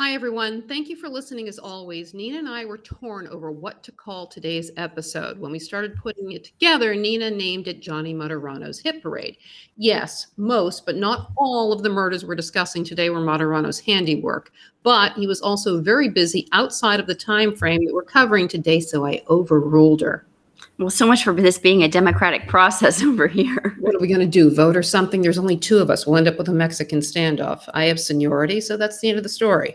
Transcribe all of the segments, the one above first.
Hi, everyone. Thank you for listening as always. Nina and I were torn over what to call today's episode. When we started putting it together, Nina named it Johnny Martorano's Hit Parade. Yes, most, but not all of the murders we're discussing today were Martorano's handiwork, but he was also very busy outside of the time frame that we're covering today, so I overruled her. Well, so much for this being a democratic process over here. What are we going to do? Vote or something? There's only two of us. We'll end up with a Mexican standoff. I have seniority, so that's the end of the story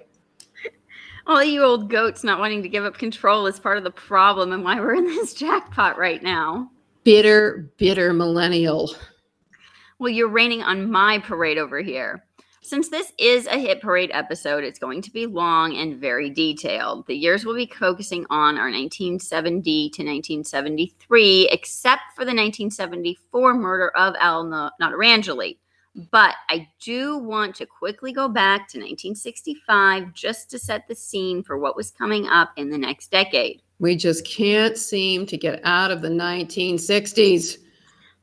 all you old goats not wanting to give up control is part of the problem and why we're in this jackpot right now. Bitter, bitter millennial. Well, you're raining on my parade over here. Since this is a hit parade episode, it's going to be long and very detailed. The years we'll be focusing on are 1970 to 1973, except for the 1974 murder of Al Notarangeli. But I do want to quickly go back to 1965 just to set the scene for what was coming up in the next decade. We just can't seem to get out of the 1960s.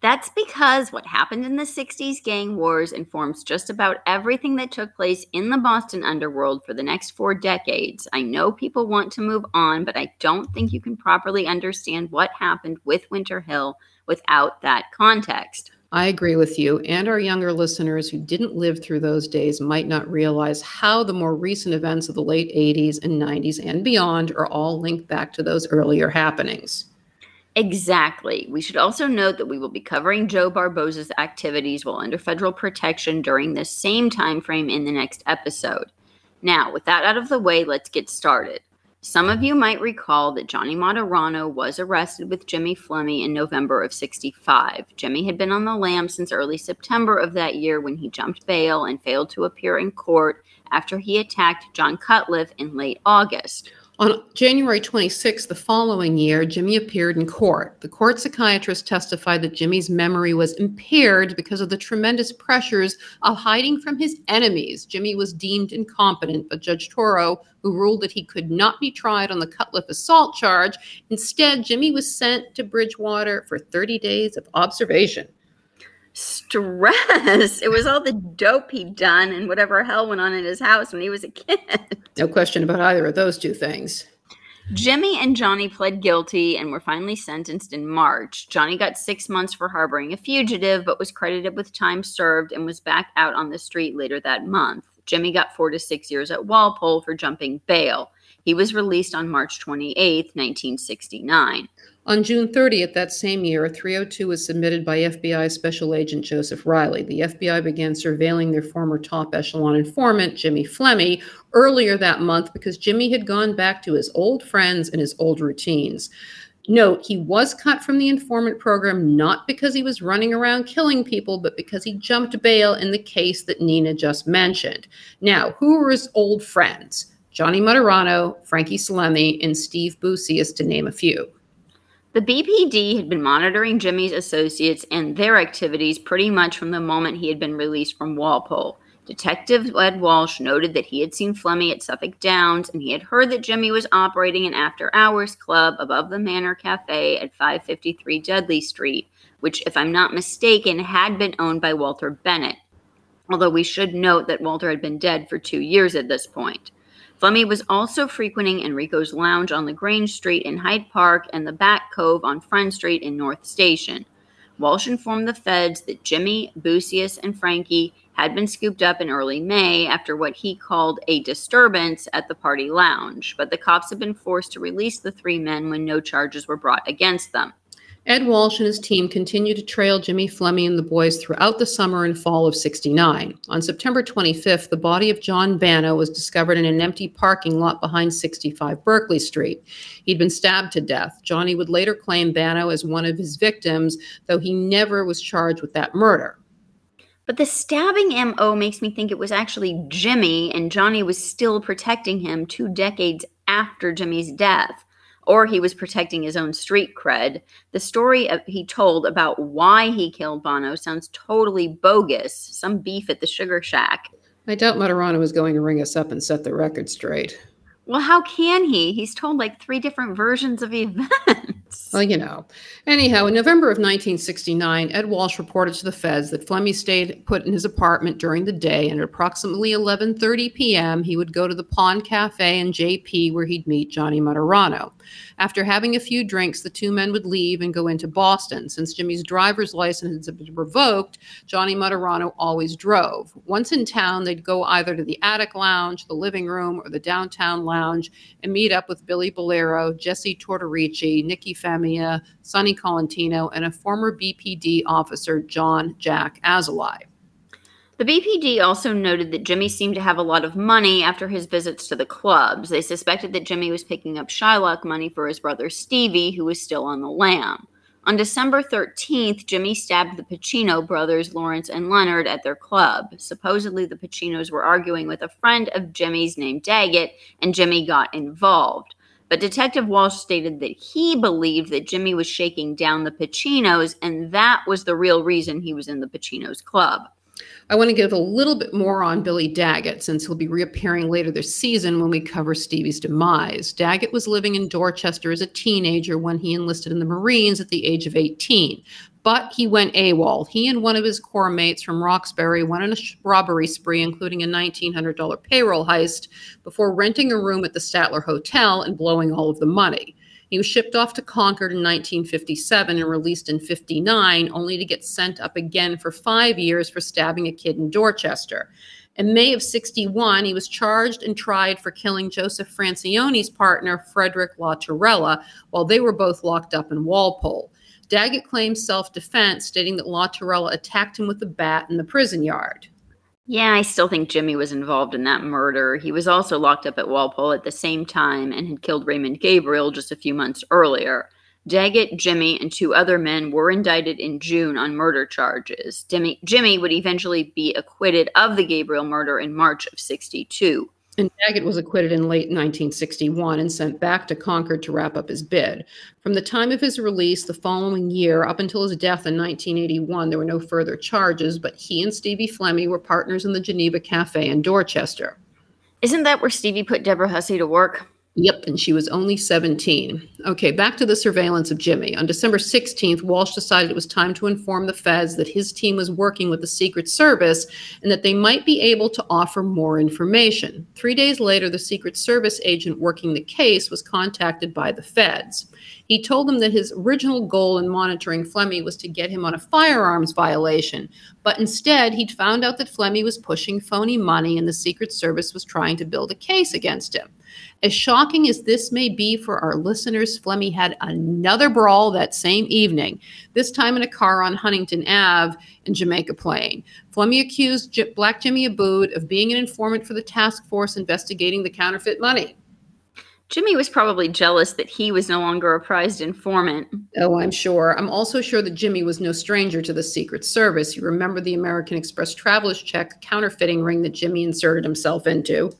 That's because what happened in the 60s gang wars informs just about everything that took place in the Boston underworld for the next four decades. I know people want to move on, but I don't think you can properly understand what happened with Winter Hill without that context. I agree with you. And our younger listeners who didn't live through those days might not realize how the more recent events of the late 80s and 90s and beyond are all linked back to those earlier happenings. Exactly. We should also note that we will be covering Joe Barboza's activities while under federal protection during the same time frame in the next episode. Now, with that out of the way, let's get started. Some of you might recall that Johnny Martorano was arrested with Jimmy Flemmi in November of 65. Jimmy had been on the lam since early September of that year when he jumped bail and failed to appear in court after he attacked John Cutliff in late August. On January 26, the following year, Jimmy appeared in court. The court psychiatrist testified that Jimmy's memory was impaired because of the tremendous pressures of hiding from his enemies. Jimmy was deemed incompetent, but Judge Toro, who ruled that he could not be tried on the Cutliff assault charge, instead, Jimmy was sent to Bridgewater for 30 days of observation stress. It was all the dope he'd done and whatever hell went on in his house when he was a kid. No question about either of those two things. Jimmy and Johnny pled guilty and were finally sentenced in March. Johnny got six months for harboring a fugitive, but was credited with time served and was back out on the street later that month. Jimmy got four to six years at Walpole for jumping bail. He was released on March 28, 1969. On June 30th that same year, a 302 was submitted by FBI Special Agent Joseph Riley. The FBI began surveilling their former top echelon informant, Jimmy Flemmi, earlier that month because Jimmy had gone back to his old friends and his old routines. Note, he was cut from the informant program not because he was running around killing people, but because he jumped bail in the case that Nina just mentioned. Now, who were his old friends? Johnny Martorano, Frankie Salemme, and Steve Busius, to name a few. The BPD had been monitoring Jimmy's associates and their activities pretty much from the moment he had been released from Walpole. Detective Ed Walsh noted that he had seen Flemmi at Suffolk Downs and he had heard that Jimmy was operating an after hours club above the Manor Cafe at 553 Dudley Street, which, if I'm not mistaken, had been owned by Walter Bennett. Although we should note that Walter had been dead for two years at this point. Flemmi was also frequenting Enrico's Lounge on LaGrange Street in Hyde Park and the Back Cove on Friend Street in North Station. Walsh informed the feds that Jimmy, Busius, and Frankie had been scooped up in early May after what he called a disturbance at the party lounge, but the cops had been forced to release the three men when no charges were brought against them. Ed Walsh and his team continued to trail Jimmy Flemmi and the boys throughout the summer and fall of 69. On September 25th, the body of John Bano was discovered in an empty parking lot behind 65 Berkeley Street. He'd been stabbed to death. Johnny would later claim Bano as one of his victims, though he never was charged with that murder. But the stabbing MO makes me think it was actually Jimmy, and Johnny was still protecting him two decades after Jimmy's death or he was protecting his own street cred. The story he told about why he killed Bono sounds totally bogus. Some beef at the Sugar Shack. I doubt Martorano is going to ring us up and set the record straight. Well, how can he? He's told like three different versions of events. Well, you know. Anyhow, in November of 1969, Ed Walsh reported to the feds that Flemmi stayed put in his apartment during the day, and at approximately 11:30 p.m., he would go to the Pond Cafe in JP where he'd meet Johnny Martorano. After having a few drinks, the two men would leave and go into Boston. Since Jimmy's driver's license had been revoked, Johnny Martorano always drove. Once in town, they'd go either to the attic lounge, the living room, or the downtown lounge and meet up with Billy Bolero, Jesse Tortorici, Nikki Femia, Sonny Colantino, and a former BPD officer, John Jack Azalai. The BPD also noted that Jimmy seemed to have a lot of money after his visits to the clubs. They suspected that Jimmy was picking up Shylock money for his brother Stevie, who was still on the lam. On December 13th, Jimmy stabbed the Pacino brothers, Lawrence and Leonard, at their club. Supposedly, the Pacinos were arguing with a friend of Jimmy's named Daggett, and Jimmy got involved. But Detective Walsh stated that he believed that Jimmy was shaking down the Pacinos, and that was the real reason he was in the Pacinos club. I want to give a little bit more on Billy Daggett since he'll be reappearing later this season when we cover Stevie's demise. Daggett was living in Dorchester as a teenager when he enlisted in the Marines at the age of 18. But he went AWOL. He and one of his corps mates from Roxbury went on a robbery spree, including a $1,900 payroll heist, before renting a room at the Statler Hotel and blowing all of the money. He was shipped off to Concord in 1957 and released in 59, only to get sent up again for five years for stabbing a kid in Dorchester. In May of 61, he was charged and tried for killing Joseph Francione's partner, Frederick La Torella, while they were both locked up in Walpole. Daggett claimed self defense, stating that La Torella attacked him with a bat in the prison yard. Yeah, I still think Jimmy was involved in that murder. He was also locked up at Walpole at the same time and had killed Raymond Gabriel just a few months earlier. Daggett, Jimmy, and two other men were indicted in June on murder charges. Jimmy, Jimmy would eventually be acquitted of the Gabriel murder in March of 62. And Daggett was acquitted in late 1961 and sent back to Concord to wrap up his bid. From the time of his release the following year up until his death in 1981, there were no further charges, but he and Stevie Flemmi were partners in the Geneva Cafe in Dorchester. Isn't that where Stevie put Deborah Hussey to work? Yep, and she was only 17. Okay, back to the surveillance of Jimmy. On December 16th, Walsh decided it was time to inform the feds that his team was working with the Secret Service and that they might be able to offer more information. Three days later, the Secret Service agent working the case was contacted by the feds. He told them that his original goal in monitoring Flemmi was to get him on a firearms violation, but instead he'd found out that Flemmi was pushing phony money and the Secret Service was trying to build a case against him. As shocking as this may be for our listeners, Flemmi had another brawl that same evening, this time in a car on Huntington Ave in Jamaica Plain. Flemmi accused J- Black Jimmy Abood of being an informant for the task force investigating the counterfeit money. Jimmy was probably jealous that he was no longer a prized informant. Oh, I'm sure. I'm also sure that Jimmy was no stranger to the Secret Service. You remember the American Express traveler's check counterfeiting ring that Jimmy inserted himself into.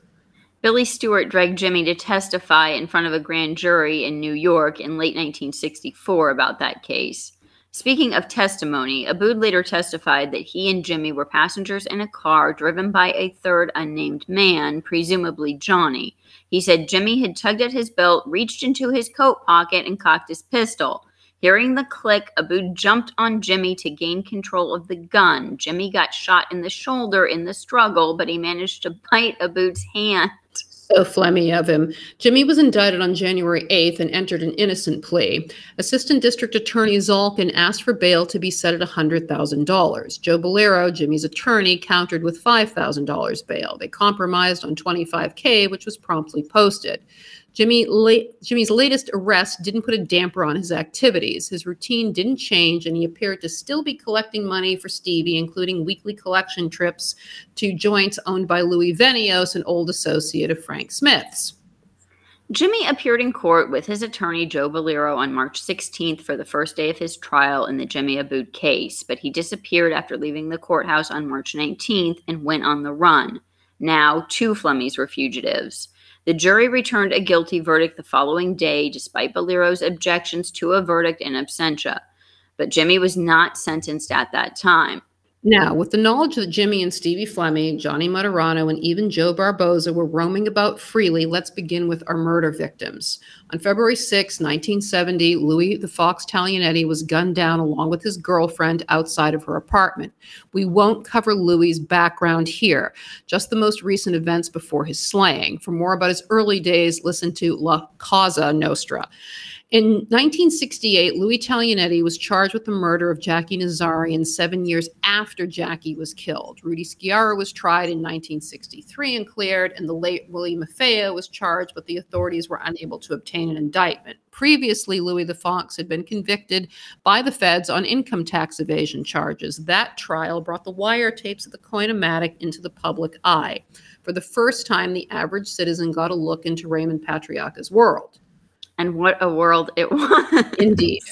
Billy Stewart dragged Jimmy to testify in front of a grand jury in New York in late 1964 about that case. Speaking of testimony, Abood later testified that he and Jimmy were passengers in a car driven by a third unnamed man, presumably Johnny. He said Jimmy had tugged at his belt, reached into his coat pocket, and cocked his pistol. Hearing the click, Abood jumped on Jimmy to gain control of the gun. Jimmy got shot in the shoulder in the struggle, but he managed to bite Abood's hand so Flemmi of him. Jimmy was indicted on January 8th and entered an innocent plea. Assistant District Attorney Zalkin asked for bail to be set at $100,000. Joe Balliro, Jimmy's attorney, countered with $5,000 bail. They compromised on 25K, which was promptly posted. Jimmy la- Jimmy's latest arrest didn't put a damper on his activities. His routine didn't change, and he appeared to still be collecting money for Stevie, including weekly collection trips to joints owned by Louis Venios, an old associate of Frank Smith's. Jimmy appeared in court with his attorney Joe Balliro, on March 16th for the first day of his trial in the Jimmy Abood case, but he disappeared after leaving the courthouse on March 19th and went on the run. Now, two Flemmies were fugitives. The jury returned a guilty verdict the following day, despite Balliro's objections to a verdict in absentia. But Jimmy was not sentenced at that time. Now, with the knowledge that Jimmy and Stevie Flemmi, Johnny Martorano, and even Joe Barboza were roaming about freely, let's begin with our murder victims. On February 6, 1970, Louis the Fox Taglianetti was gunned down along with his girlfriend outside of her apartment. We won't cover Louis's background here, just the most recent events before his slaying. For more about his early days, listen to La Causa Nostra. In 1968, Louis Taglianetti was charged with the murder of Jackie Nazarian seven years after Jackie was killed. Rudy Sciarra was tried in 1963 and cleared, and the late Willie Marfeo was charged, but the authorities were unable to obtain an indictment. Previously, Louis the Fox had been convicted by the feds on income tax evasion charges. That trial brought the wiretapes of the Coinomatic into the public eye. For the first time, the average citizen got a look into Raymond Patriarca's world. And what a world it was. Indeed.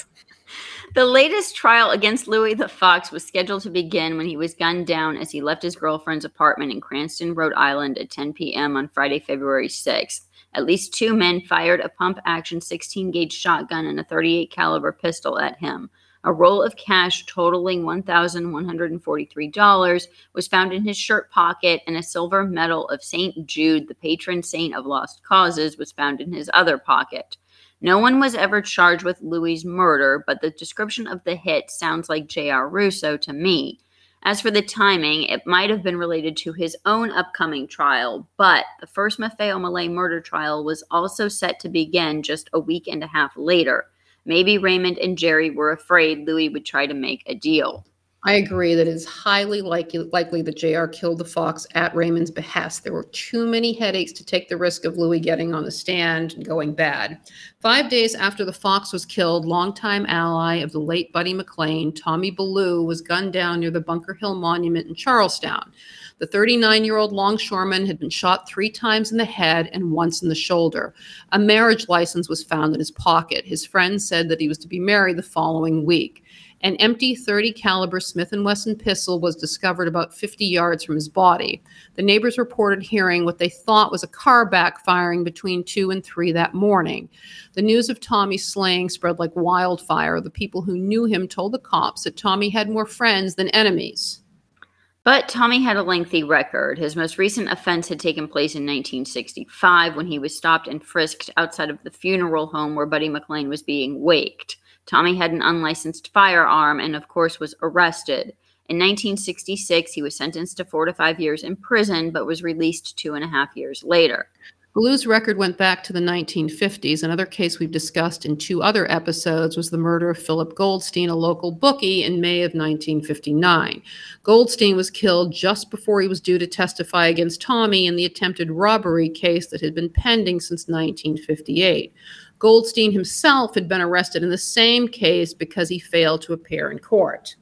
The latest trial against Louis the Fox was scheduled to begin when he was gunned down as he left his girlfriend's apartment in Cranston, Rhode Island at 10 p.m. on Friday, February 6th. At least two men fired a pump action 16 gauge shotgun and a 38 caliber pistol at him. A roll of cash totaling $1,143 was found in his shirt pocket, and a silver medal of St. Jude, the patron saint of lost causes, was found in his other pocket. No one was ever charged with Louis's murder, but the description of the hit sounds like J.R. Russo to me. As for the timing, it might have been related to his own upcoming trial, but the first Marfeo Melei murder trial was also set to begin just a week and a half later. Maybe Raymond and Jerry were afraid Louis would try to make a deal. I agree that it is highly likely, likely that JR killed the fox at Raymond's behest. There were too many headaches to take the risk of Louis getting on the stand and going bad. Five days after the fox was killed, longtime ally of the late Buddy McLean, Tommy Ballou, was gunned down near the Bunker Hill Monument in Charlestown. The 39 year old longshoreman had been shot three times in the head and once in the shoulder. A marriage license was found in his pocket. His friends said that he was to be married the following week. An empty 30 caliber Smith & Wesson pistol was discovered about 50 yards from his body. The neighbors reported hearing what they thought was a car backfiring between 2 and 3 that morning. The news of Tommy's slaying spread like wildfire. The people who knew him told the cops that Tommy had more friends than enemies. But Tommy had a lengthy record. His most recent offense had taken place in 1965 when he was stopped and frisked outside of the funeral home where Buddy McLean was being waked. Tommy had an unlicensed firearm and, of course, was arrested. In 1966, he was sentenced to four to five years in prison, but was released two and a half years later. Ballou's record went back to the 1950s. Another case we've discussed in two other episodes was the murder of Philip Goldstein, a local bookie, in May of 1959. Goldstein was killed just before he was due to testify against Tommy in the attempted robbery case that had been pending since 1958. Goldstein himself had been arrested in the same case because he failed to appear in court.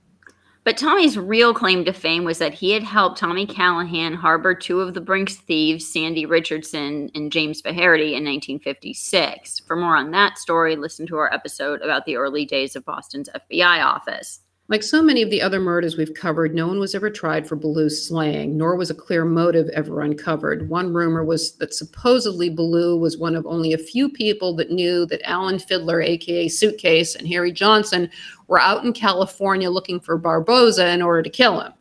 But Tommy's real claim to fame was that he had helped Tommy Callahan harbor two of the Brinks thieves, Sandy Richardson and James Faherty, in 1956. For more on that story, listen to our episode about the early days of Boston's FBI office. Like so many of the other murders we've covered, no one was ever tried for Ballou's slaying, nor was a clear motive ever uncovered. One rumor was that supposedly Ballou was one of only a few people that knew that Alan Fiddler, aka Suitcase, and Harry Johnson were out in California looking for Barboza in order to kill him.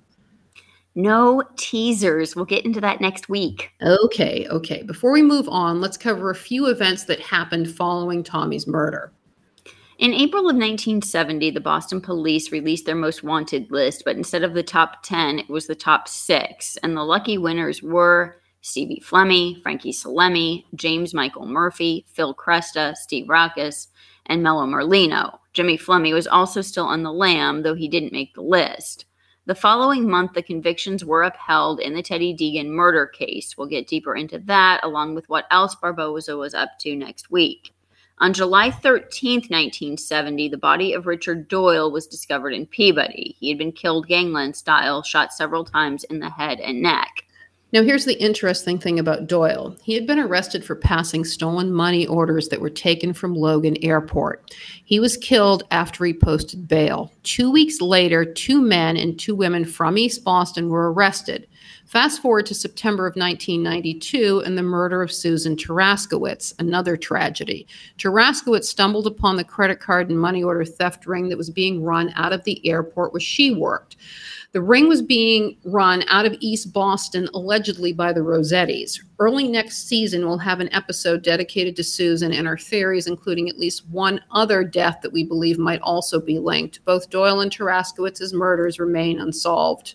No teasers. We'll get into that next week. Okay, okay. Before we move on, let's cover a few events that happened following Tommy's murder. In April of 1970, the Boston police released their most wanted list, but instead of the top 10, it was the top six. And the lucky winners were Stevie Flemmi, Frankie Salemme, James Michael Murphy, Phil Cresta, Steve Rackus, and Mello Merlino. Jimmy Flemmi was also still on the lam, though he didn't make the list. The following month, the convictions were upheld in the Teddy Deegan murder case. We'll get deeper into that, along with what else Barboza was up to next week. On July 13, 1970, the body of Richard Doyle was discovered in Peabody. He had been killed gangland style, shot several times in the head and neck. Now, here's the interesting thing about Doyle. He had been arrested for passing stolen money orders that were taken from Logan Airport. He was killed after he posted bail. Two weeks later, two men and two women from East Boston were arrested. Fast forward to September of 1992 and the murder of Susan Taraskiewicz, another tragedy. Taraskiewicz stumbled upon the credit card and money order theft ring that was being run out of the airport where she worked. The ring was being run out of East Boston, allegedly by the Rossettis. Early next season, we'll have an episode dedicated to Susan and her theories, including at least one other death that we believe might also be linked. Both Doyle and Taraskiewicz's murders remain unsolved.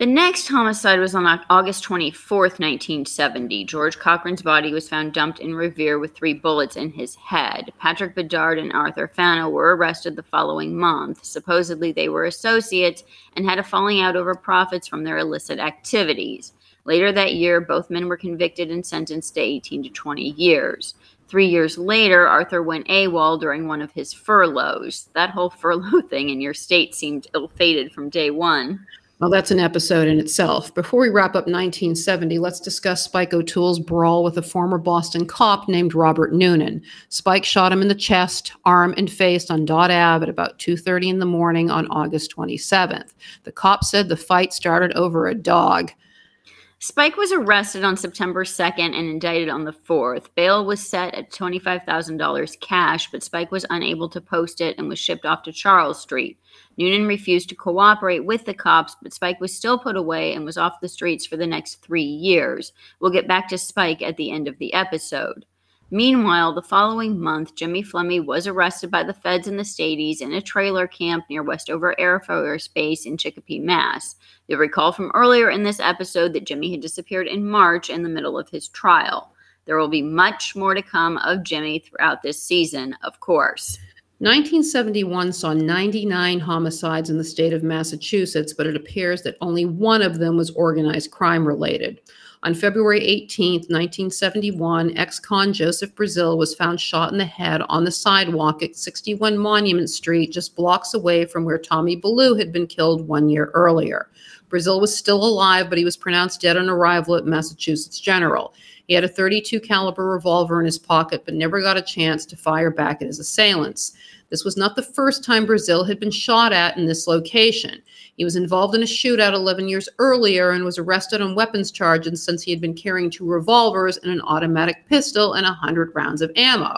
The next homicide was on August 24th, 1970. George Cochran's body was found dumped in Revere with three bullets in his head. Patrick Bedard and Arthur Fano were arrested the following month. Supposedly, they were associates and had a falling out over profits from their illicit activities. Later that year, both men were convicted and sentenced to 18 to 20 years. Three years later, Arthur went AWOL during one of his furloughs. That whole furlough thing in your state seemed ill fated from day one. Well, that's an episode in itself. Before we wrap up 1970, let's discuss Spike O'Toole's brawl with a former Boston cop named Robert Noonan. Spike shot him in the chest, arm, and face on Dot Ave at about 2:30 in the morning on August 27th. The cop said the fight started over a dog. Spike was arrested on September 2nd and indicted on the 4th. Bail was set at $25,000 cash, but Spike was unable to post it and was shipped off to Charles Street. Noonan refused to cooperate with the cops, but Spike was still put away and was off the streets for the next three years. We'll get back to Spike at the end of the episode. Meanwhile, the following month, Jimmy Flemmi was arrested by the feds in the Stadies in a trailer camp near Westover Air Force Base in Chicopee, Mass. You'll recall from earlier in this episode that Jimmy had disappeared in March in the middle of his trial. There will be much more to come of Jimmy throughout this season, of course. 1971 saw 99 homicides in the state of Massachusetts, but it appears that only one of them was organized crime related. On February 18, 1971, ex con Joseph Brazil was found shot in the head on the sidewalk at 61 Monument Street, just blocks away from where Tommy Ballou had been killed one year earlier. Brazil was still alive, but he was pronounced dead on arrival at Massachusetts General. He had a 32 caliber revolver in his pocket, but never got a chance to fire back at his assailants. This was not the first time Brazil had been shot at in this location. He was involved in a shootout 11 years earlier and was arrested on weapons charges since he had been carrying two revolvers and an automatic pistol and 100 rounds of ammo.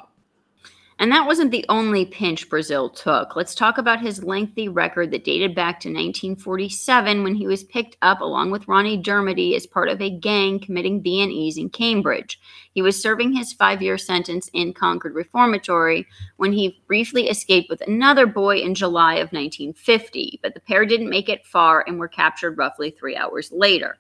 And that wasn't the only pinch Brazil took. Let's talk about his lengthy record that dated back to 1947 when he was picked up along with Ronnie Dermody as part of a gang committing B&Es in Cambridge. He was serving his five-year sentence in Concord Reformatory when he briefly escaped with another boy in July of 1950, but the pair didn't make it far and were captured roughly three hours later.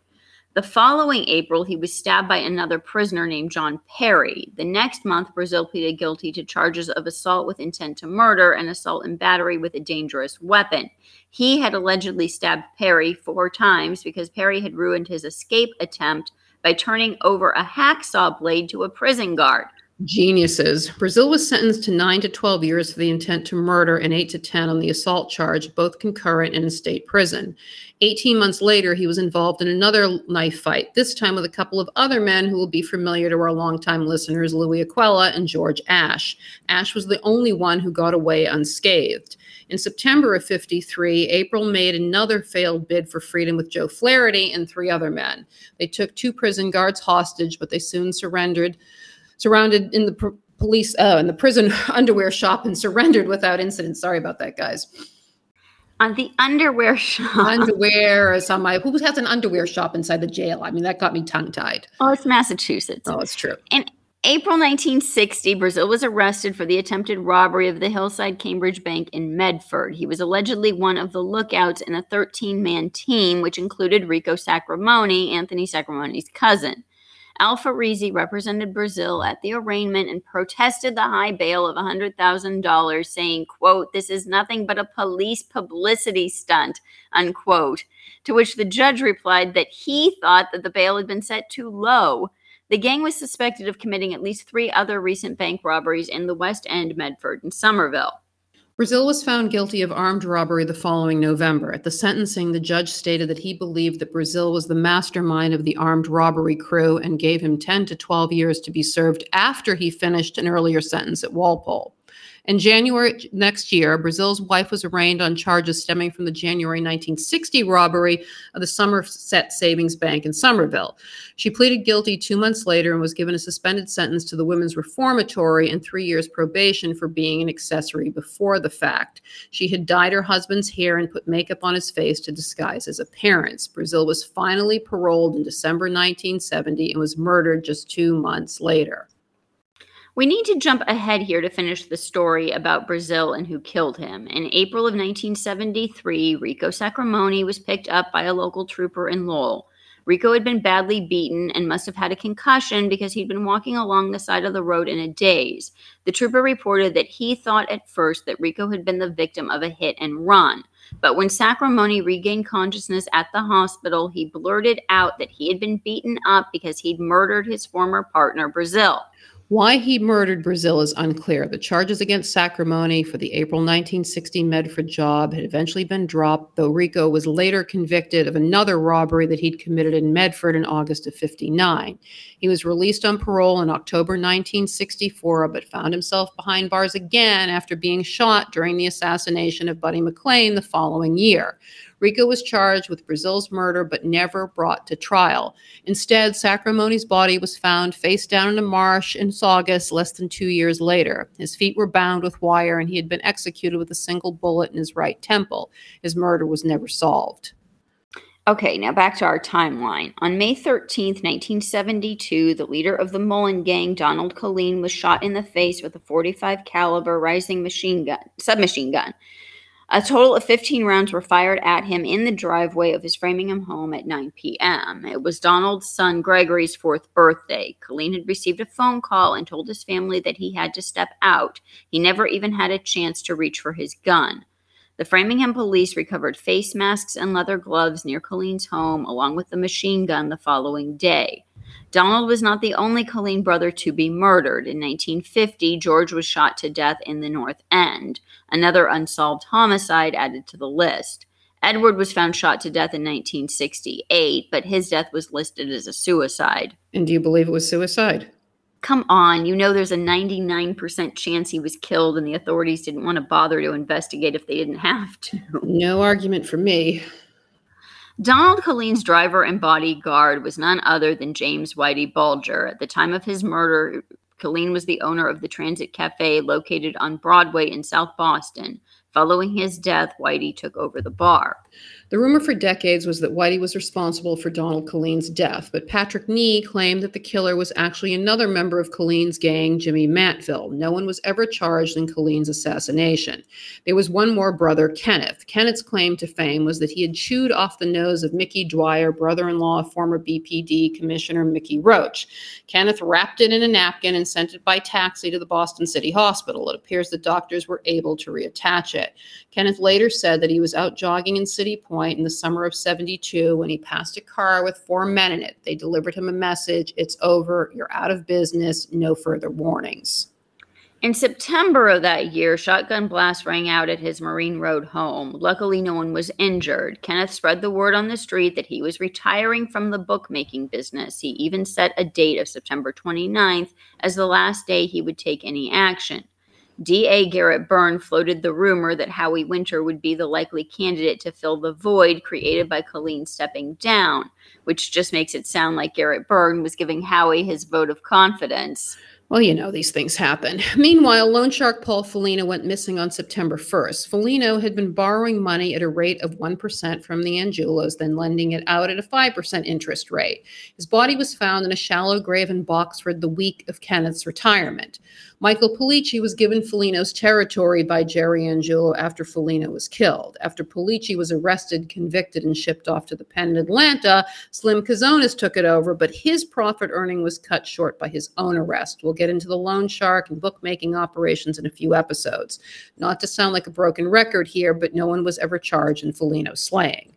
The following April, he was stabbed by another prisoner named John Perry. The next month, Brazil pleaded guilty to charges of assault with intent to murder and assault and battery with a dangerous weapon. He had allegedly stabbed Perry four times because Perry had ruined his escape attempt by turning over a hacksaw blade to a prison guard. Geniuses. Brazil was sentenced to 9 to 12 years for the intent to murder and 8 to 10 on the assault charge, both concurrent in a state prison. 18 months later, he was involved in another knife fight, this time with a couple of other men who will be familiar to our longtime listeners, Louis Aquella and George Ash. Ash was the only one who got away unscathed. In September of 53, April made another failed bid for freedom with Joe Flaherty and three other men. They took two prison guards hostage, but they soon surrendered surrounded in the pr- police uh, in the prison underwear shop and surrendered without incident. Sorry about that, guys. On the underwear shop. Underwear is on my who has an underwear shop inside the jail? I mean, that got me tongue tied. Oh, it's Massachusetts. Oh, it's true. In April 1960, Brazil was arrested for the attempted robbery of the Hillside Cambridge Bank in Medford. He was allegedly one of the lookouts in a 13 man team, which included Rico Sacramone, Anthony Sacramone's cousin. Alfa Rizzi represented Brazil at the arraignment and protested the high bail of $100,000, saying, quote, this is nothing but a police publicity stunt, unquote. To which the judge replied that he thought that the bail had been set too low. The gang was suspected of committing at least three other recent bank robberies in the West End, Medford, and Somerville. Brazil was found guilty of armed robbery the following November. At the sentencing, the judge stated that he believed that Brazil was the mastermind of the armed robbery crew and gave him 10 to 12 years to be served after he finished an earlier sentence at Walpole. In January next year, Brazil's wife was arraigned on charges stemming from the January 1960 robbery of the Somerset Savings Bank in Somerville. She pleaded guilty two months later and was given a suspended sentence to the Women's Reformatory and three years probation for being an accessory before the fact. She had dyed her husband's hair and put makeup on his face to disguise his appearance. Brazil was finally paroled in December 1970 and was murdered just two months later. We need to jump ahead here to finish the story about Brazil and who killed him. In April of 1973, Rico Sacramone was picked up by a local trooper in Lowell. Rico had been badly beaten and must have had a concussion because he'd been walking along the side of the road in a daze. The trooper reported that he thought at first that Rico had been the victim of a hit and run. But when Sacramone regained consciousness at the hospital, he blurted out that he had been beaten up because he'd murdered his former partner, Brazil. Why he murdered Brazil is unclear. The charges against Sacramone for the April 1960 Medford job had eventually been dropped, though Rico was later convicted of another robbery that he'd committed in Medford in August of 59. He was released on parole in October 1964, but found himself behind bars again after being shot during the assassination of Buddy McLean the following year. Rico was charged with Brazil's murder but never brought to trial. Instead, Sacramone's body was found face down in a marsh in Saugus less than two years later. His feet were bound with wire and he had been executed with a single bullet in his right temple. His murder was never solved. Okay, now back to our timeline. On May 13th, 1972, the leader of the Mullen gang, Donald Killeen, was shot in the face with a 45 caliber Reising machine gun, submachine gun. A total of 15 rounds were fired at him in the driveway of his Framingham home at 9 p.m. It was Donald's son Gregory's fourth birthday. Killeen had received a phone call and told his family that he had to step out. He never even had a chance to reach for his gun. The Framingham police recovered face masks and leather gloves near Killeen's home, along with the machine gun the following day. Donald was not the only Killeen brother to be murdered. In 1950, George was shot to death in the North End, another unsolved homicide added to the list. Edward was found shot to death in 1968, but his death was listed as a suicide. And do you believe it was suicide? Come on, you know there's a 99% chance he was killed, and the authorities didn't want to bother to investigate if they didn't have to. No argument for me. Donald Killeen's driver and bodyguard was none other than James Whitey Bulger. At the time of his murder, Killeen was the owner of the Transit Cafe located on Broadway in South Boston. Following his death, Whitey took over the bar. The rumor for decades was that Whitey was responsible for Donald Killeen's death, but Patrick Nee claimed that the killer was actually another member of Killeen's gang, Jimmy Mantville. No one was ever charged in Killeen's assassination. There was one more brother, Kenneth. Kenneth's claim to fame was that he had chewed off the nose of Mickey Dwyer, brother in law of former BPD Commissioner Mickey Roache. Kenneth wrapped it in a napkin and sent it by taxi to the Boston City Hospital. It appears the doctors were able to reattach it. Kenneth later said that he was out jogging in City Point in the summer of 72 when he passed a car with four men in it. They delivered him a message It's over, you're out of business, no further warnings. In September of that year, shotgun blasts rang out at his Marine Road home. Luckily, no one was injured. Kenneth spread the word on the street that he was retiring from the bookmaking business. He even set a date of September 29th as the last day he would take any action. D.A. Garrett Byrne floated the rumor that Howie Winter would be the likely candidate to fill the void created by Killeen stepping down, which just makes it sound like Garrett Byrne was giving Howie his vote of confidence. Well, you know, these things happen. Meanwhile, loan shark Paul Foligno went missing on September 1st. Foligno had been borrowing money at a rate of 1% from the Angiulos, then lending it out at a 5% interest rate. His body was found in a shallow grave in Boxford the week of Kenneth's retirement. Michael Polici was given Foligno's territory by Jerry Angiulo after Foligno was killed. After Polici was arrested, convicted, and shipped off to the pen in Atlanta, Slim Cazonas took it over, but his profit earning was cut short by his own arrest. We'll get into the loan shark and bookmaking operations in a few episodes. Not to sound like a broken record here, but no one was ever charged in Foligno's slaying.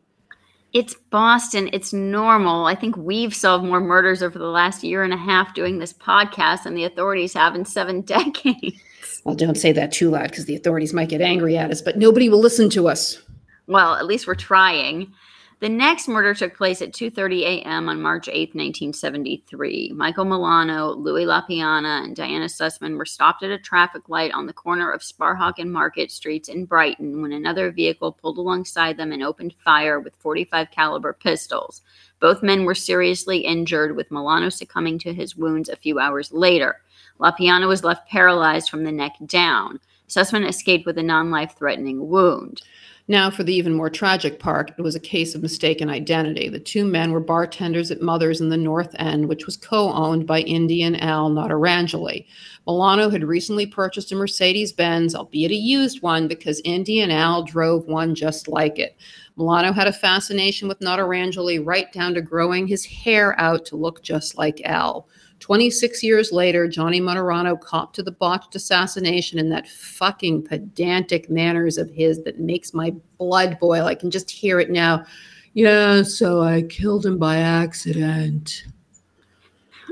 It's Boston. It's normal. I think we've solved more murders over the last year and a half doing this podcast than the authorities have in seven decades. Well, don't say that too loud because the authorities might get angry at us, but nobody will listen to us. Well, at least we're trying. The next murder took place at 2:30 a.m. on March 8, 1973. Michael Milano, Louis LaPiana, and Diana Sussman were stopped at a traffic light on the corner of Sparhawk and Market Streets in Brighton when another vehicle pulled alongside them and opened fire with 45 caliber pistols. Both men were seriously injured with Milano succumbing to his wounds a few hours later. LaPiana was left paralyzed from the neck down. Sussman escaped with a non-life threatening wound. Now, for the even more tragic part, it was a case of mistaken identity. The two men were bartenders at Mother's in the North End, which was co owned by Indian Al Notarangeli. Milano had recently purchased a Mercedes Benz, albeit a used one, because Indian Al drove one just like it. Milano had a fascination with Notarangeli right down to growing his hair out to look just like Al. 26 years later, Johnny Martorano copped to the botched assassination in that fucking pedantic manners of his that makes my blood boil. I can just hear it now. Yeah, so I killed him by accident.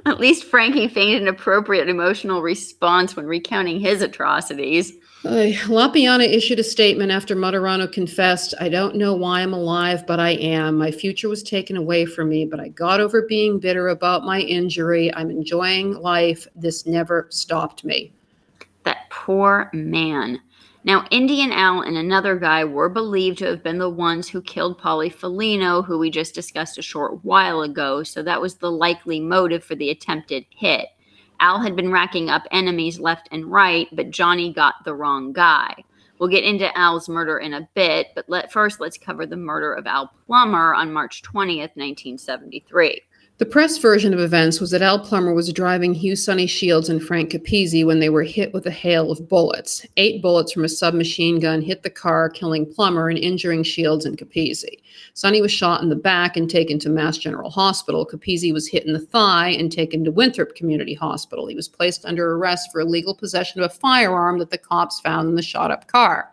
At least Frankie feigned an appropriate emotional response when recounting his atrocities. Lapiana issued a statement after Martorano confessed, I don't know why I'm alive, but I am. My future was taken away from me, but I got over being bitter about my injury. I'm enjoying life. This never stopped me. That poor man. Now, Indian Al and another guy were believed to have been the ones who killed Polly Folino, who we just discussed a short while ago, so that was the likely motive for the attempted hit. Al had been racking up enemies left and right, but Johnny got the wrong guy. We'll get into Al's murder in a bit, but let, first let's cover the murder of Al Plummer on March 20th, 1973. The press version of events was that Al Plummer was driving Hugh Sonny Shields and Frank Capizzi when they were hit with a hail of bullets. Eight bullets from a submachine gun hit the car, killing Plummer and injuring Shields and Capizzi. Sonny was shot in the back and taken to Mass General Hospital. Capizzi was hit in the thigh and taken to Winthrop Community Hospital. He was placed under arrest for illegal possession of a firearm that the cops found in the shot up car.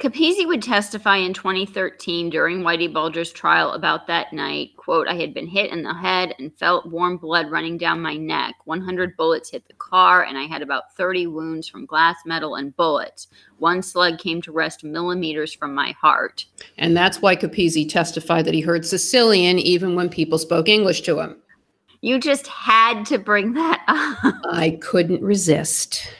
Capizzi would testify in 2013 during Whitey Bulger's trial about that night. Quote, I had been hit in the head and felt warm blood running down my neck. 100 bullets hit the car, and I had about 30 wounds from glass, metal, and bullets. One slug came to rest millimeters from my heart. And that's why Capizzi testified that he heard Sicilian even when people spoke English to him. You just had to bring that up. I couldn't resist.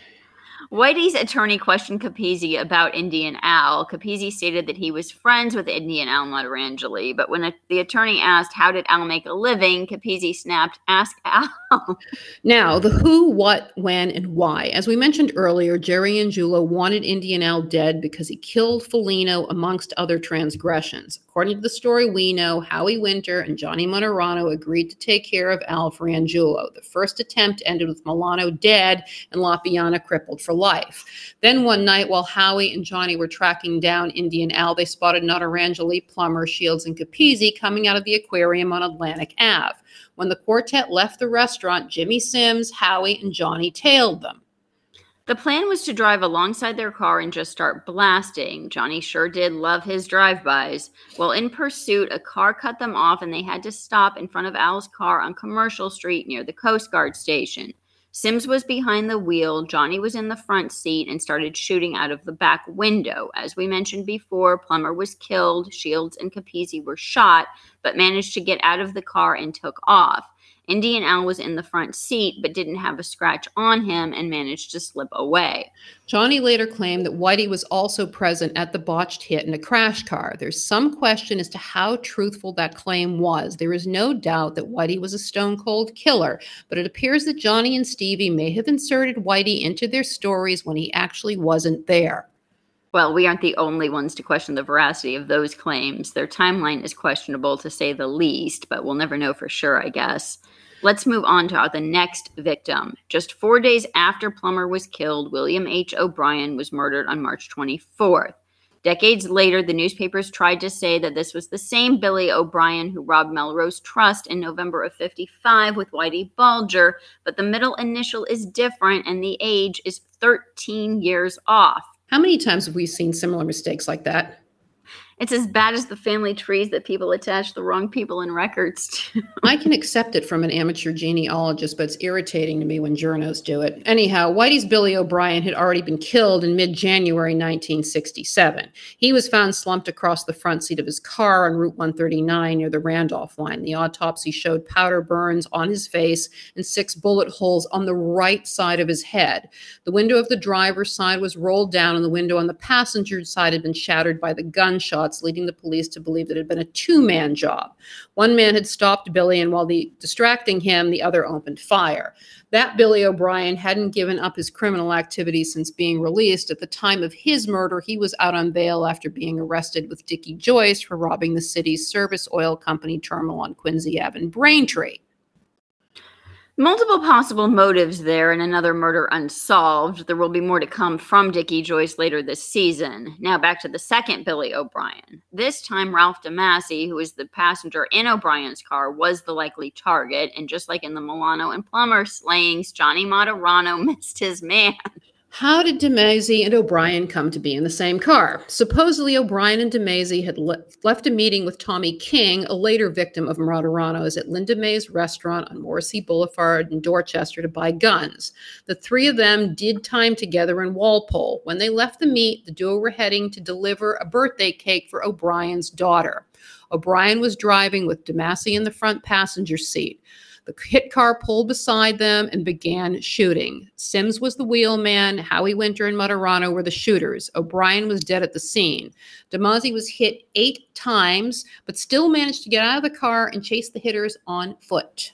Whitey's attorney questioned Capizzi about Indian Al. Capizzi stated that he was friends with Indian Al Notarangeli, but when a, the attorney asked how did Al make a living, Capizzi snapped, "Ask Al." now, the who, what, when, and why. As we mentioned earlier, Jerry Angiulo wanted Indian Al dead because he killed Folino amongst other transgressions. According to the story we know, Howie Winter and Johnny Martorano agreed to take care of Al for Angiulo. The first attempt ended with Milano dead and Lapiana crippled for life. Then one night, while Howie and Johnny were tracking down Indian Al, they spotted Notarangeli, Plummer, Shields, and Capizzi coming out of the aquarium on Atlantic Ave. When the quartet left the restaurant, Jimmy Sims, Howie, and Johnny tailed them. The plan was to drive alongside their car and just start blasting. Johnny sure did love his drive-bys. Well, in pursuit, a car cut them off and they had to stop in front of Al's car on Commercial Street near the Coast Guard station. Sims was behind the wheel, Johnny was in the front seat and started shooting out of the back window. As we mentioned before, Plummer was killed, Shields and Capizzi were shot, but managed to get out of the car and took off. Indian Al was in the front seat but didn't have a scratch on him and managed to slip away. Johnny later claimed that Whitey was also present at the botched hit in a crash car. There's some question as to how truthful that claim was. There is no doubt that Whitey was a stone cold killer, but it appears that Johnny and Stevie may have inserted Whitey into their stories when he actually wasn't there. Well, we aren't the only ones to question the veracity of those claims. Their timeline is questionable to say the least, but we'll never know for sure, I guess. Let's move on to the next victim. Just four days after Plummer was killed, William H. O'Brien was murdered on March 24th. Decades later, the newspapers tried to say that this was the same Billy O'Brien who robbed Melrose Trust in November of 55 with Whitey Bulger, but the middle initial is different and the age is 13 years off. How many times have we seen similar mistakes like that? It's as bad as the family trees that people attach the wrong people in records to. I can accept it from an amateur genealogist, but it's irritating to me when journos do it. Anyhow, Whitey's Billy O'Brien had already been killed in mid January 1967. He was found slumped across the front seat of his car on Route 139 near the Randolph line. The autopsy showed powder burns on his face and six bullet holes on the right side of his head. The window of the driver's side was rolled down, and the window on the passenger side had been shattered by the gunshot leading the police to believe that it had been a two man job. One man had stopped Billy, and while the, distracting him, the other opened fire. That Billy O'Brien hadn't given up his criminal activity since being released. At the time of his murder, he was out on bail after being arrested with Dickie Joyce for robbing the Cities Service oil company terminal on Quincy Ave in Braintree. Multiple possible motives there and another murder unsolved. There will be more to come from Dickie Joyce later this season. Now back to the second Billy O'Brien. This time, Ralph DeMasi, who was the passenger in O'Brien's car, was the likely target. And just like in the Milano and Plummer slayings, Johnny Martorano missed his man. How did DeMasi and O'Brien come to be in the same car? Supposedly, O'Brien and DeMasi had le- left a meeting with Tommy King, a later victim of Martorano's, at Linda May's restaurant on Morrissey Boulevard in Dorchester to buy guns. The three of them did time together in Walpole. When they left the meet, the duo were heading to deliver a birthday cake for O'Brien's daughter. O'Brien was driving with DeMasi in the front passenger seat. The hit car pulled beside them and began shooting. Sims was the wheelman. Howie Winter and Martorano were the shooters. O'Brien was dead at the scene. DeMasi was hit eight times, but still managed to get out of the car and chase the hitters on foot.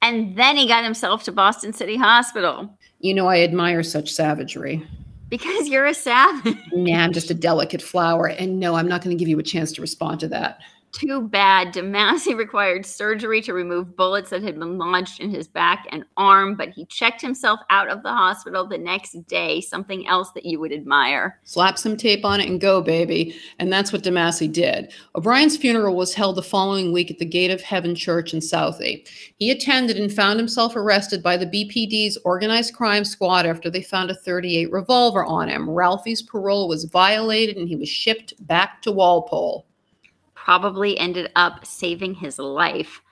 And then he got himself to Boston City Hospital. You know, I admire such savagery. Because you're a savage. Nah, I'm just a delicate flower. And no, I'm not going to give you a chance to respond to that. Too bad. DeMasi required surgery to remove bullets that had been lodged in his back and arm, but he checked himself out of the hospital the next day. Something else that you would admire. Slap some tape on it and go, baby. And that's what DeMasi did. O'Brien's funeral was held the following week at the Gate of Heaven Church in Southie. He attended and found himself arrested by the BPD's organized crime squad after they found a 38 revolver on him. Ralphie's parole was violated and he was shipped back to Walpole probably ended up saving his life.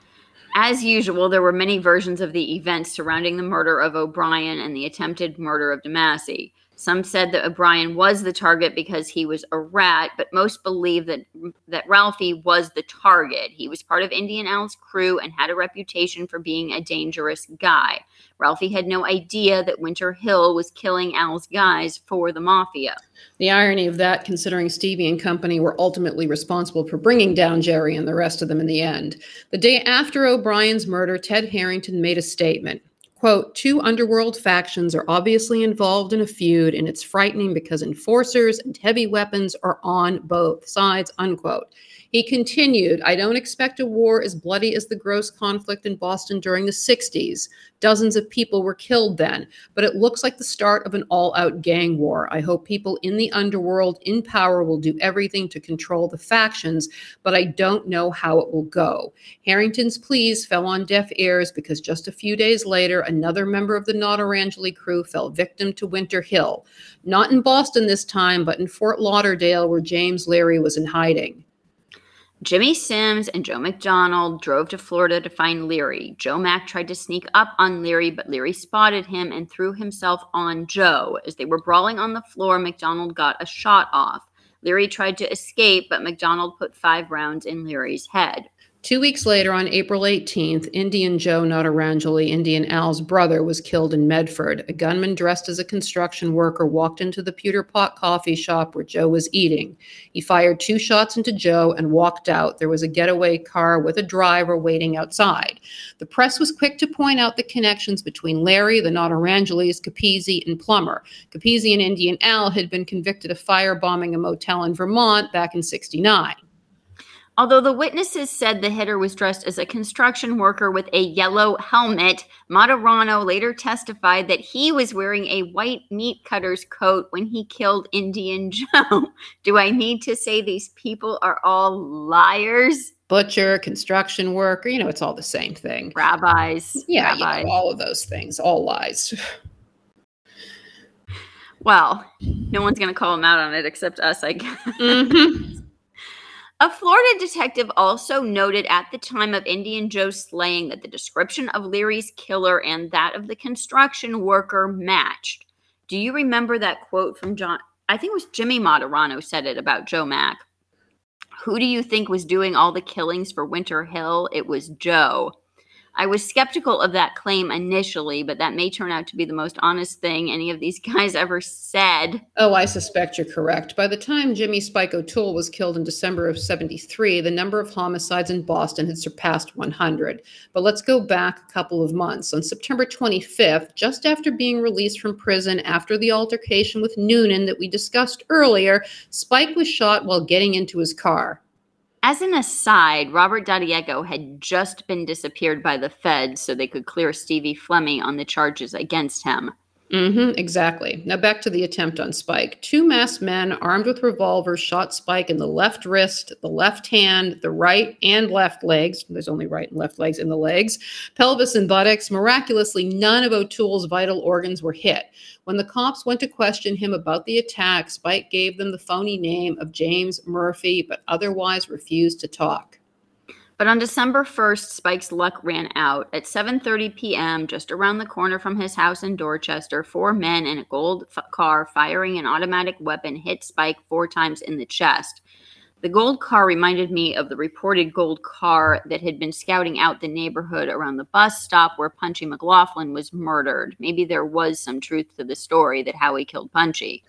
As usual, there were many versions of the events surrounding the murder of O'Brien and the attempted murder of DeMasi. Some said that O'Brien was the target because he was a rat, but most believe that that Ralphie was the target. He was part of Indian Al's crew and had a reputation for being a dangerous guy. Ralphie had no idea that Winter Hill was killing Al's guys for the mafia. The irony of that, considering Stevie and company were ultimately responsible for bringing down Jerry and the rest of them in the end. The day after O'Brien's murder, Ted Harrington made a statement quote, two underworld factions are obviously involved in a feud, and it's frightening because enforcers and heavy weapons are on both sides, unquote. He continued, I don't expect a war as bloody as the gross conflict in Boston during the 60s. Dozens of people were killed then, but it looks like the start of an all out gang war. I hope people in the underworld in power will do everything to control the factions, but I don't know how it will go. Harrington's pleas fell on deaf ears because just a few days later, another member of the Notarangeli crew fell victim to Winter Hill. Not in Boston this time, but in Fort Lauderdale, where James Leary was in hiding. Jimmy Sims and Joe McDonald drove to Florida to find Leary. Joe Mack tried to sneak up on Leary, but Leary spotted him and threw himself on Joe. As they were brawling on the floor, McDonald got a shot off. Leary tried to escape, but McDonald put five rounds in Leary's head. Two weeks later, on April 18th, Indian Joe Notarangeli, Indian Al's brother, was killed in Medford. A gunman dressed as a construction worker walked into the Pewter Pot coffee shop where Joe was eating. He fired two shots into Joe and walked out. There was a getaway car with a driver waiting outside. The press was quick to point out the connections between Larry, the Notarangelis, Capizzi, and Plummer. Capizzi and Indian Al had been convicted of firebombing a motel in Vermont back in 69. Although the witnesses said the hitter was dressed as a construction worker with a yellow helmet, Martorano later testified that he was wearing a white meat cutter's coat when he killed Indian Joe. Do I need to say these people are all liars? Butcher, construction worker, you know, it's all the same thing. Rabbis. Yeah, rabbis. You know, all of those things, all lies. Well, no one's going to call him out on it except us, I guess. Mm-hmm. A Florida detective also noted at the time of Indian Joe's slaying that the description of Leary's killer and that of the construction worker matched. Do you remember that quote from John? I think it was Jimmy Martorano said it about Joe Mack. Who do you think was doing all the killings for Winter Hill? It was Joe. I was skeptical of that claim initially, but that may turn out to be the most honest thing any of these guys ever said. Oh, I suspect you're correct. By the time Jimmy Spike O'Toole was killed in December of 73, the number of homicides in Boston had surpassed 100. But let's go back a couple of months. On September 25th, just after being released from prison after the altercation with Noonan that we discussed earlier, Spike was shot while getting into his car. As an aside, Robert Daddeico had just been disappeared by the feds so they could clear Stevie Flemmi on the charges against him. Mm-hmm, exactly. Now back to the attempt on Spike. Two masked men armed with revolvers shot Spike in the left wrist, the left hand, the right and left legs. There's only right and left legs in the legs, pelvis and buttocks. Miraculously, none of O'Toole's vital organs were hit. When the cops went to question him about the attack, Spike gave them the phony name of James Murphy, but otherwise refused to talk. But on December 1st, Spike's luck ran out. At 7:30 p.m., just around the corner from his house in Dorchester, four men in a gold f- car firing an automatic weapon hit Spike four times in the chest. The gold car reminded me of the reported gold car that had been scouting out the neighborhood around the bus stop where Punchy McLaughlin was murdered. Maybe there was some truth to the story that Howie killed Punchy.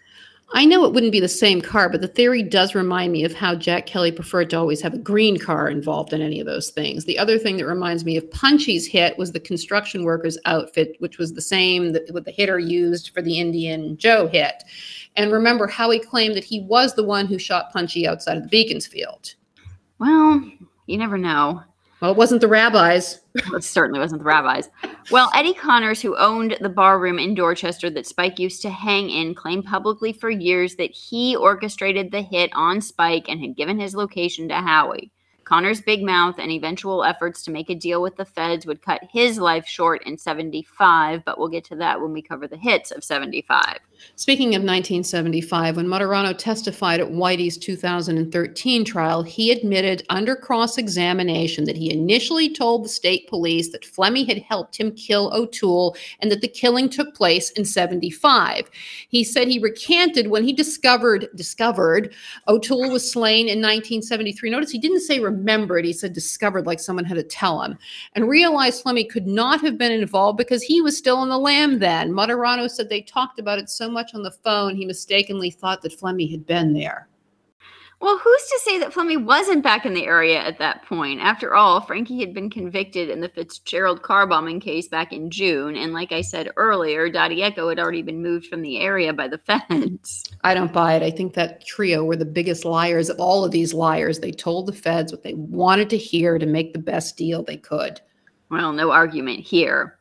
I know it wouldn't be the same car, but the theory does remind me of how Jack Kelly preferred to always have a green car involved in any of those things. The other thing that reminds me of Punchy's hit was the construction worker's outfit, which was the same that what the hitter used for the Indian Joe hit. And remember, how he claimed that he was the one who shot Punchy outside of the Beaconsfield. Well, you never know. Well, it wasn't the rabbis. It certainly wasn't the rabbis. Well, Eddie Connors, who owned the bar room in Dorchester that Spike used to hang in, claimed publicly for years that he orchestrated the hit on Spike and had given his location to Howie. Connor's big mouth and eventual efforts to make a deal with the feds would cut his life short in 75, but we'll get to that when we cover the hits of 75. Speaking of 1975, when Martorano testified at Whitey's 2013 trial, he admitted under cross examination that he initially told the state police that Flemmi had helped him kill O'Toole and that the killing took place in 75. He said he recanted when he discovered discovered O'Toole was slain in 1973. Notice he didn't say remembered, he said discovered like someone had to tell him, and realized Flemmi could not have been involved because he was still in the lam then. Martorano said they talked about it so much on the phone, he mistakenly thought that Flemmi had been there. Well, who's to say that Flemmi wasn't back in the area at that point? After all, Frankie had been convicted in the Fitzgerald car bombing case back in June, and like I said earlier, Daddeico had already been moved from the area by the feds. I don't buy it. I think that trio were the biggest liars of all of these liars. They told the feds what they wanted to hear to make the best deal they could. Well, no argument here.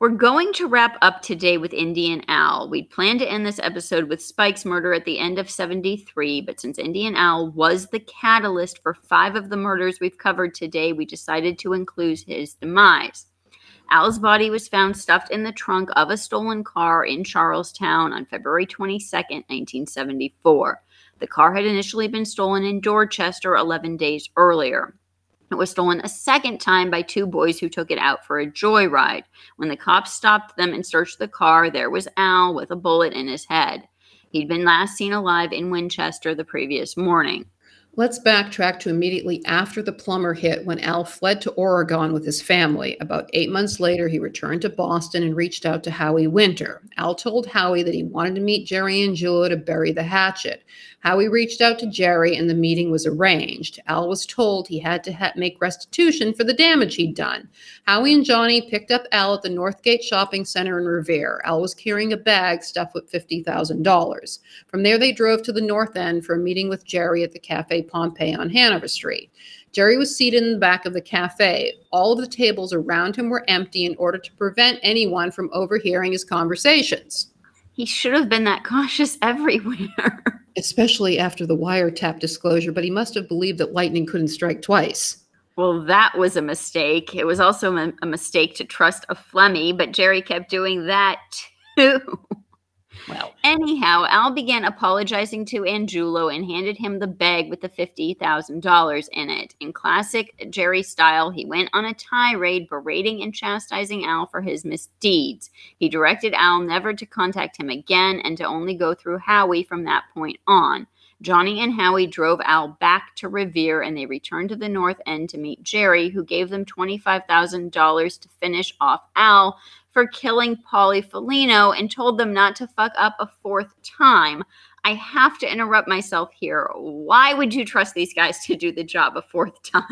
We're going to wrap up today with Indian Al. We'd planned to end this episode with Spike's murder at the end of 73, but since Indian Al was the catalyst for five of the murders we've covered today, we decided to include his demise. Al's body was found stuffed in the trunk of a stolen car in Charlestown on February 22nd, 1974. The car had initially been stolen in Dorchester 11 days earlier. It was stolen a second time by two boys who took it out for a joyride. When the cops stopped them and searched the car, there was Al with a bullet in his head. He'd been last seen alive in Winchester the previous morning. Let's backtrack to immediately after the Plummer hit when Al fled to Oregon with his family. About eight months later, he returned to Boston and reached out to Howie Winter. Al told Howie that he wanted to meet Jerry Angiulo to bury the hatchet. Howie reached out to Jerry and the meeting was arranged. Al was told he had to ha- make restitution for the damage he'd done. Howie and Johnny picked up Al at the Northgate Shopping Center in Revere. Al was carrying a bag stuffed with $50,000. From there, they drove to the North End for a meeting with Jerry at the Cafe Pompeii on Hanover Street. Jerry was seated in the back of the cafe. All of the tables around him were empty in order to prevent anyone from overhearing his conversations. He should have been that cautious everywhere. Especially after the wiretap disclosure, but he must have believed that lightning couldn't strike twice. Well, that was a mistake. It was also a, mistake to trust a Flemmi, but Jerry kept doing that too. Well, Anyhow, Al began apologizing to Angiulo and handed him the bag with the $50,000 in it. In classic Jerry style, he went on a tirade berating and chastising Al for his misdeeds. He directed Al never to contact him again and to only go through Howie from that point on. Johnny and Howie drove Al back to Revere and they returned to the North End to meet Jerry, who gave them $25,000 to finish off Al for killing Polly Felino and told them not to fuck up a fourth time. I have to interrupt myself here. Why would you trust these guys to do the job a fourth time?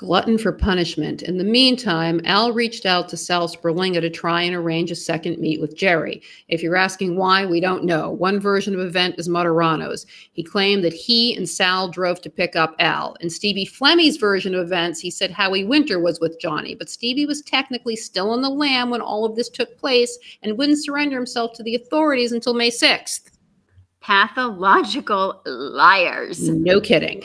Glutton for punishment. In the meantime, Al reached out to Sal Sperlinga to try and arrange a second meet with Jerry. If you're asking why, we don't know. One version of event is Martorano's. He claimed that he and Sal drove to pick up Al. In Stevie Flemmi's version of events, he said Howie Winter was with Johnny, but Stevie was technically still on the lam when all of this took place and wouldn't surrender himself to the authorities until May 6th. Pathological liars. No kidding.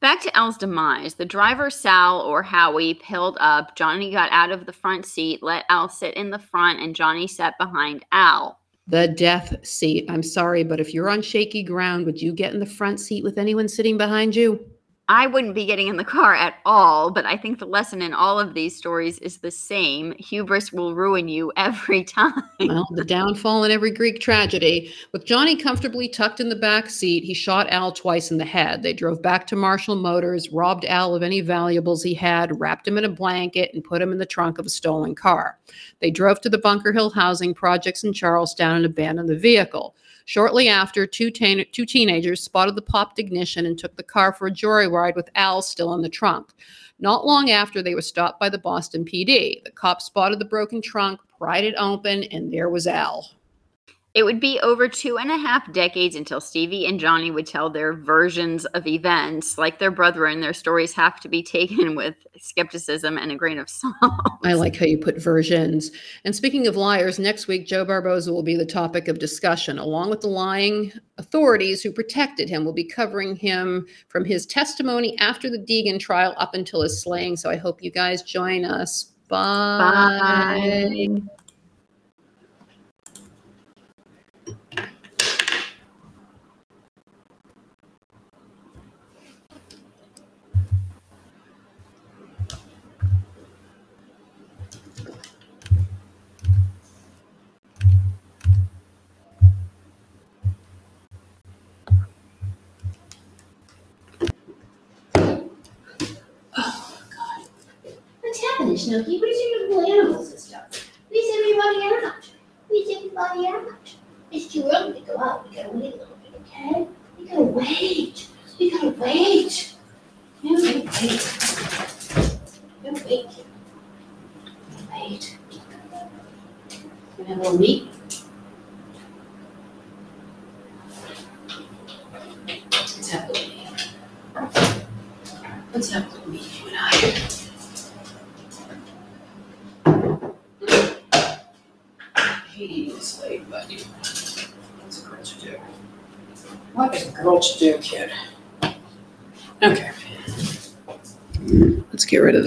Back to Al's demise. The driver, Sal or Howie, pilled up. Johnny got out of the front seat, let Al sit in the front, and Johnny sat behind Al. The death seat. I'm sorry, but if you're on shaky ground, would you get in the front seat with anyone sitting behind you? I wouldn't be getting in the car at all, but I think the lesson in all of these stories is the same. Hubris will ruin you every time. Well, the downfall in every Greek tragedy. With Johnny comfortably tucked in the back seat, he shot Al twice in the head. They drove back to Marshall Motors, robbed Al of any valuables he had, wrapped him in a blanket, and put him in the trunk of a stolen car. They drove to the Bunker Hill housing projects in Charlestown and abandoned the vehicle. Shortly after, two, teen- two teenagers spotted the popped ignition and took the car for a joyride with Al still in the trunk. Not long after, they were stopped by the Boston PD. The cops spotted the broken trunk, pried it open, and there was Al. It would be over two and a half decades until Stevie and Johnny would tell their versions of events. Like their brethren, their stories have to be taken with skepticism and a grain of salt. I like how you put versions. And speaking of liars, next week, Joe Barboza will be the topic of discussion. Along with the lying authorities who protected him, we'll be covering him from his testimony after the Deegan trial up until his slaying. So I hope you guys join us. Bye. Bye.